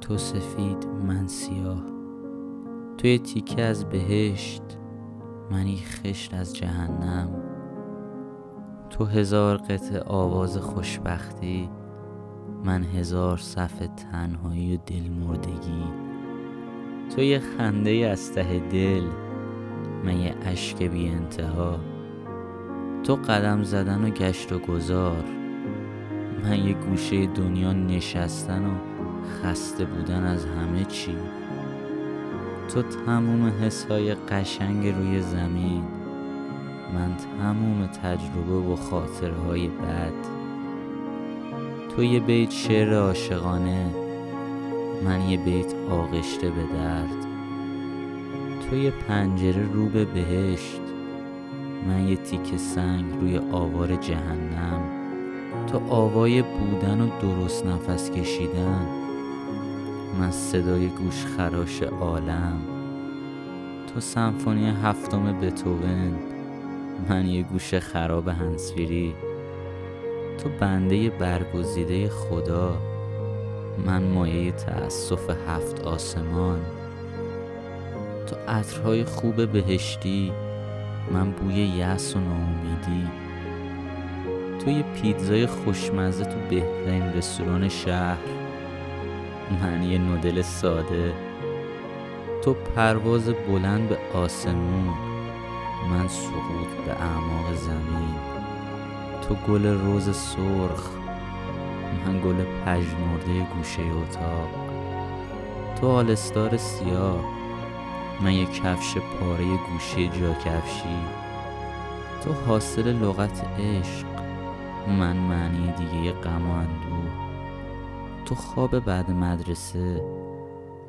تو سفید من سیاه. تو یه تیکه از بهشت منی خشت از جهنم. تو هزار قطع آواز خوشبختی من هزار صف تنهایی و دلمردگی تو یه خنده از ته دل من یه اشک بی انتها. تو قدم زدن و گشت و گذار من یه گوشه دنیا نشستن و خسته بودن از همه چی؟ تو تموم حسای قشنگ روی زمین من تموم تجربه و خاطرهای بد. تو یه بیت شعر عاشقانه من یه بیت آغشته به درد. تو یه پنجره رو به بهشت من یه تیک سنگ روی آوار جهنم. تو آوای بودن و درست نفس کشیدن من صدای گوش خراش عالم. تو سمفونی هفتم بتوون من یه گوش خراب هنسفیری. تو بنده برگزیده خدا من مایه تأسف هفت آسمان. تو عطرهای خوب بهشتی من بوی یأس و ناامیدی. تو یه پیتزای خوشمزه تو بهترین رستوران شهر. من یه نودل ساده. تو پرواز بلند به آسمون من سقوط به اعماق زمین. تو گل روز سرخ من گل پژمرده گوشه اتاق. تو آلستار سیاه من یه کفش پاره گوشه جا کفشی تو حاصل لغت عشق من معنی دیگه غم و تو خواب بعد مدرسه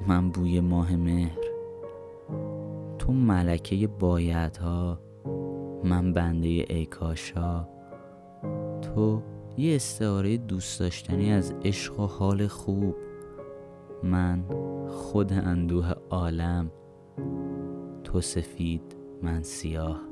من بوی ماه مهر. تو ملکه بایدها من بنده ای کاشا تو یه استعاره دوست داشتنی از عشق و حال خوب. من خود اندوه عالم. تو سفید من سیاه.